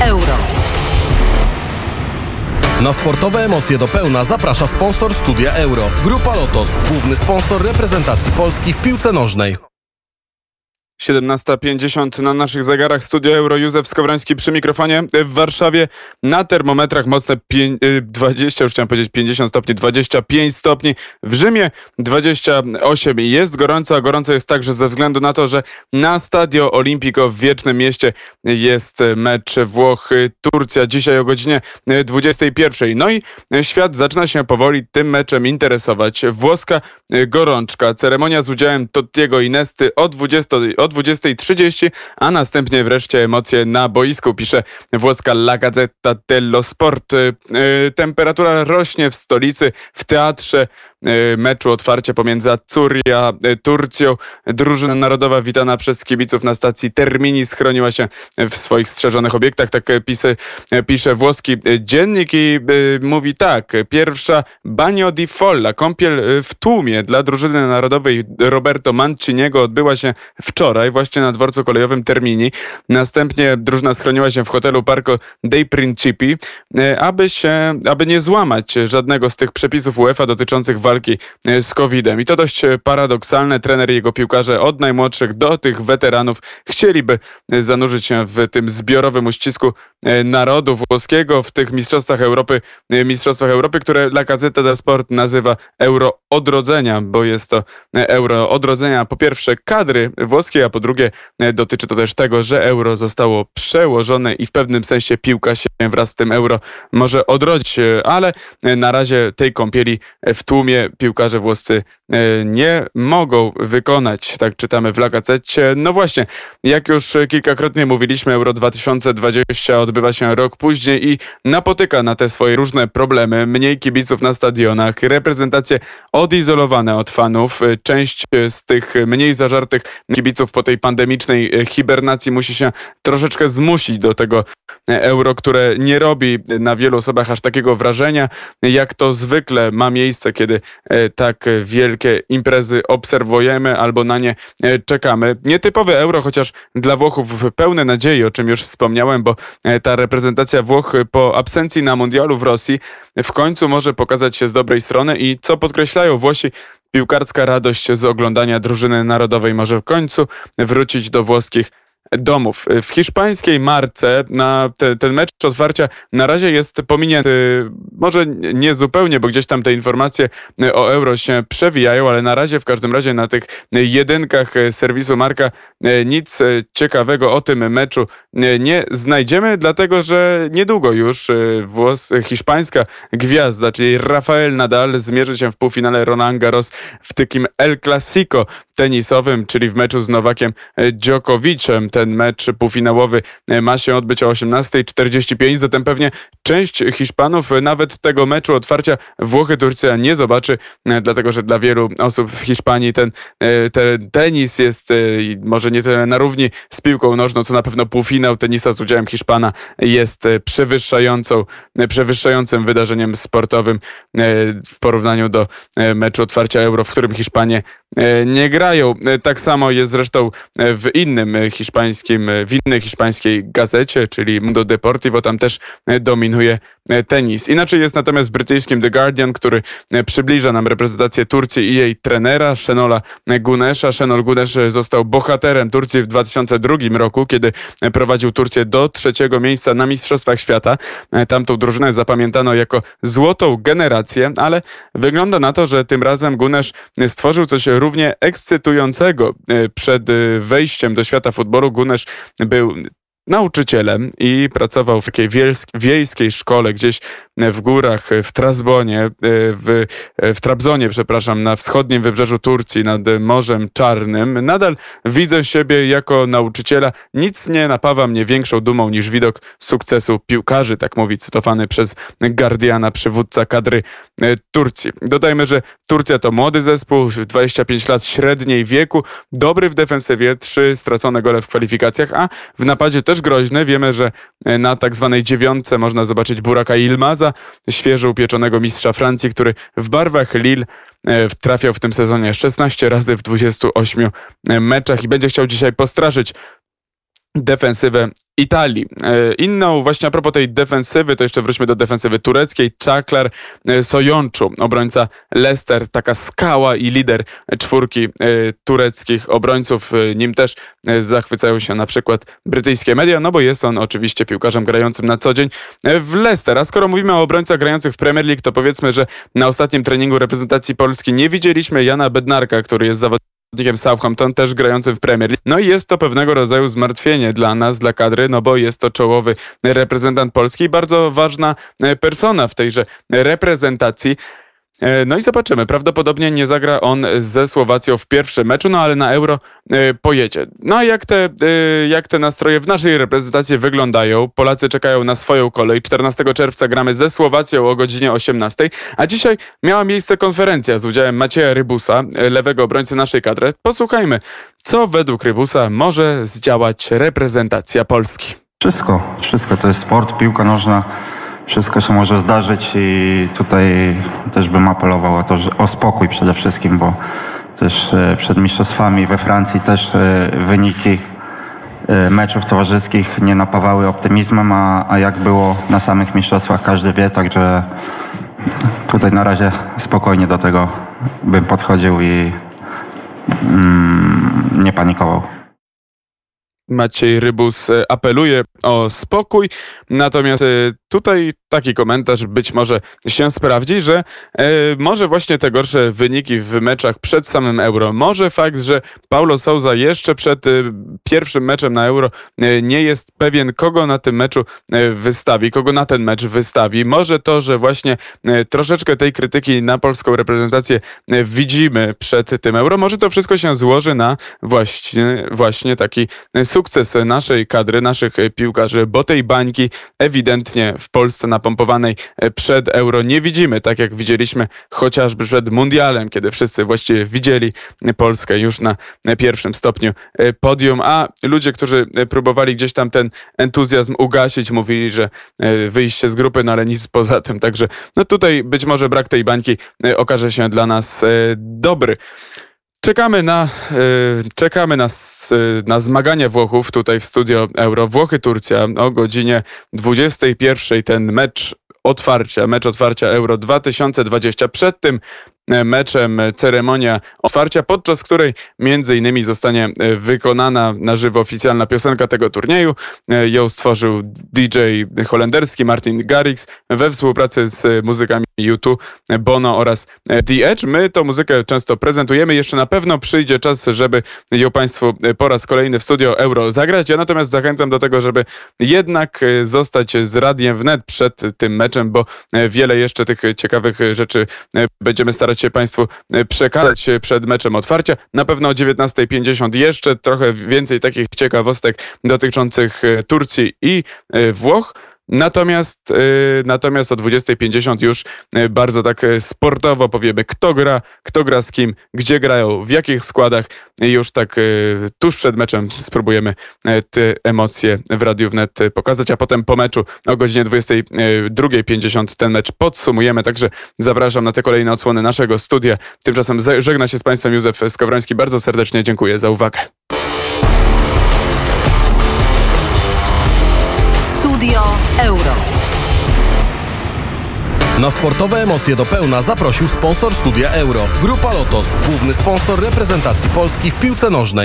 euro. Na sportowe emocje do pełna zaprasza sponsor Studia Euro. Grupa Lotos, główny sponsor reprezentacji Polski w piłce nożnej. 17.50 na naszych zegarach. Studio Euro Józef Skowroński przy mikrofonie. W Warszawie na termometrach mocne 5, 20, już chciałem powiedzieć 50 stopni, 25 stopni. W Rzymie 28. Jest gorąco, a gorąco jest także ze względu na to, że na Stadio Olimpico w Wiecznym Mieście jest mecz Włochy-Turcja dzisiaj o godzinie 21. No i świat zaczyna się powoli tym meczem interesować. Włoska gorączka. Ceremonia z udziałem Tottiego i Nesty o 20 o 20.30, a następnie wreszcie emocje na boisku, pisze włoska La Gazzetta dello Sport. Y, y, temperatura rośnie w stolicy, w teatrze Y, meczu otwarcie pomiędzy Azuria, y, Turcją. Drużyna narodowa witana przez kibiców na stacji Termini schroniła się w swoich strzeżonych obiektach. Tak pisy, pisze włoski dziennik i mówi tak. Pierwsza Bagno di Folla, kąpiel w tłumie dla drużyny narodowej Roberto Manciniego odbyła się wczoraj właśnie na dworcu kolejowym Termini. Następnie drużyna schroniła się w hotelu Parco dei Principi, aby się, aby nie złamać żadnego z tych przepisów UEFA dotyczących walki e, z COVID-em. I to dość e, paradoksalne. Trener i jego piłkarze od najmłodszych do tych weteranów chcieliby e, zanurzyć się w tym zbiorowym uścisku narodu włoskiego w tych mistrzostwach Europy, mistrzostwach Europy, które La Gazzetta dello Sport nazywa Euro odrodzenia, bo jest to Euro odrodzenia po pierwsze kadry włoskiej, a po drugie dotyczy to też tego, że euro zostało przełożone i w pewnym sensie piłka się wraz z tym euro może odrodzić, ale na razie tej kąpieli w tłumie piłkarze włoscy e, nie mogą wykonać. Tak czytamy w Lagacecie. No właśnie, jak już kilkakrotnie mówiliśmy, Euro 2020 odbywa się rok później i napotyka na te swoje różne problemy. Mniej kibiców na stadionach, reprezentacje odizolowane od fanów. Część z tych mniej zażartych kibiców po tej pandemicznej hibernacji musi się troszeczkę zmusić do tego euro, które nie robi na wielu osobach aż takiego wrażenia, jak to zwykle ma miejsce, kiedy E, tak wielkie imprezy obserwujemy albo na nie e, czekamy. Nietypowe euro, chociaż dla Włochów pełne nadziei, o czym już wspomniałem, bo e, ta reprezentacja Włoch po absencji na mundialu w Rosji w końcu może pokazać się z dobrej strony i co podkreślają Włosi, piłkarska radość z oglądania drużyny narodowej może w końcu wrócić do włoskich domów. W hiszpańskiej marce na te, ten mecz otwarcia na razie jest pominięty, może nie zupełnie, bo gdzieś tam te informacje o euro się przewijają, ale na razie w każdym razie na tych jedynkach serwisu Marka nic ciekawego o tym meczu nie znajdziemy, dlatego że niedługo już włos, hiszpańska gwiazda, czyli Rafael Nadal zmierzy się w półfinale Roland Garros w takim El Clasico tenisowym, czyli w meczu z Nowakiem Djokovicem ten mecz półfinałowy e, ma się odbyć o 18.45, zatem pewnie część Hiszpanów nawet tego meczu otwarcia Włochy-Turcja nie zobaczy, e, dlatego że dla wielu osób w Hiszpanii ten, e, ten tenis jest może nie tyle na równi z piłką nożną, co na pewno półfinał tenisa z udziałem Hiszpana jest przewyższającą, przewyższającym wydarzeniem sportowym w porównaniu do meczu otwarcia Euro, w którym Hiszpanie nie grają. Tak samo jest zresztą w innym hiszpańskim w innej hiszpańskiej gazecie, czyli Mundo Deportivo, tam też dominuje E, tenis. Inaczej jest natomiast w brytyjskim The Guardian, który e, przybliża nam reprezentację Turcji i jej trenera, Szenola Gunesza. Szenol Gunes został bohaterem Turcji w 2002 roku, kiedy prowadził Turcję do trzeciego miejsca na Mistrzostwach Świata. E, tamtą drużynę zapamiętano jako złotą generację, ale wygląda na to, że tym razem Gunesz stworzył coś równie ekscytującego. Przed wejściem do świata futbolu Gunesz był nauczycielem i pracował w takiej wiejskiej szkole gdzieś w górach, w Trabzonie, e, w, e, w Trabzonie, przepraszam, na wschodnim wybrzeżu Turcji, nad Morzem Czarnym. Nadal widzę siebie jako nauczyciela. Nic nie napawa mnie większą dumą niż widok sukcesu piłkarzy, tak mówi cytowany przez Guardiana, przywódca kadry e, Turcji. Dodajmy, że Turcja to młody zespół, 25 lat średniej wieku, dobry w defensywie, trzy stracone gole w kwalifikacjach, a w napadzie też groźny. Wiemy, że na tak zwanej dziewiątce można zobaczyć Buraka Ilmaza, świeżo upieczonego mistrza Francji, który w barwach Lille e, trafiał w tym sezonie 16 razy w 28 e, meczach i będzie chciał dzisiaj postraszyć defensywę Italii. E, inną, właśnie a propos tej defensywy, to jeszcze wróćmy do defensywy tureckiej. Czaklar e, Sojonczu, obrońca Leicester, taka skała i lider czwórki e, tureckich obrońców. Nim też zachwycają się na przykład brytyjskie media, no bo jest on oczywiście piłkarzem grającym na co dzień w Leicester. A skoro mówimy o obrońcach grających w Premier League, to powiedzmy, że na ostatnim treningu reprezentacji Polski nie widzieliśmy Jana Bednarka, który jest zawodnikiem zawodnikiem Southampton, też grającym w Premier League. No i jest to pewnego rodzaju zmartwienie dla nas, dla kadry, no bo jest to czołowy reprezentant Polski i bardzo ważna e, persona w tejże reprezentacji. E, no i zobaczymy. Prawdopodobnie nie zagra on ze Słowacją w pierwszym meczu, no ale na Euro e, pojedzie. No a jak te, e, jak te nastroje w naszej reprezentacji wyglądają? Polacy czekają na swoją kolej. 14 czerwca gramy ze Słowacją o godzinie 18, a dzisiaj miała miejsce konferencja z udziałem Macieja Rybusa, lewego obrońcy naszej kadry. Posłuchajmy, co według Rybusa może zdziałać reprezentacja Polski. Wszystko, wszystko. To jest sport, piłka nożna wszystko się może zdarzyć i tutaj też bym apelował o to, o spokój przede wszystkim, bo też e, przed mistrzostwami we Francji też e, wyniki e, meczów towarzyskich nie napawały optymizmem, a, a jak było na samych mistrzostwach każdy wie, także tutaj na razie spokojnie do tego bym podchodził i mm, nie panikował. Maciej Rybus apeluje o spokój, natomiast tutaj taki komentarz być może się sprawdzi, że e, może właśnie te gorsze wyniki w meczach przed samym Euro, może fakt, że Paulo Souza jeszcze przed e, pierwszym meczem na Euro e, nie jest pewien, kogo na tym meczu e, wystawi, kogo na ten mecz wystawi, może to, że właśnie e, troszeczkę tej krytyki na polską reprezentację e, widzimy przed tym Euro, może to wszystko się złoży na właśnie, właśnie taki sukces naszej kadry, naszych piłkarzy, bo tej bańki ewidentnie w Polsce napompowanej e, przed euro nie widzimy, tak jak widzieliśmy chociażby przed mundialem, kiedy wszyscy właściwie widzieli Polskę już na pierwszym stopniu e, podium, a ludzie, którzy próbowali gdzieś tam ten entuzjazm ugasić, mówili, że e, wyjście z grupy, no ale nic poza tym. Także no tutaj być może brak tej bańki okaże się dla nas dobry. Czekamy na, czekamy na, na zmagania Włochów tutaj w studio Euro. Włochy-Turcja o godzinie 21. Ten mecz otwarcia, mecz otwarcia Euro 2020. Przed tym meczem ceremonia otwarcia, podczas której między innymi zostanie e, wykonana na żywo oficjalna piosenka tego turnieju. E, ją stworzył DJ holenderski Martin Garrix we współpracy z muzykami U2, Bono oraz The Edge. My tą muzykę często prezentujemy. Jeszcze na pewno przyjdzie czas, żeby ją Państwu po raz kolejny w studio Euro zagrać. Ja natomiast zachęcam do tego, żeby jednak zostać z radiem wnet przed tym meczem, bo wiele jeszcze tych ciekawych rzeczy będziemy starać się Państwu e, przekazać przed meczem otwarcia. Na pewno o 19.50 jeszcze trochę więcej takich ciekawostek dotyczących e, Turcji i e, Włoch. Natomiast, natomiast o 20.50 już bardzo tak sportowo powiemy, kto gra, kto gra z kim, gdzie grają, w jakich składach. Już tak tuż przed meczem spróbujemy te emocje w Radiu Wnet pokazać, a potem po meczu o godzinie 22.50 ten mecz podsumujemy. Także zapraszam na te kolejne odsłony naszego studia. Tymczasem żegna się z Państwem Józef Skowroński. Bardzo serdecznie dziękuję za uwagę. Euro. Na sportowe emocje do pełna zaprosił sponsor Studia Euro. Grupa Lotos, główny sponsor reprezentacji Polski w piłce nożnej.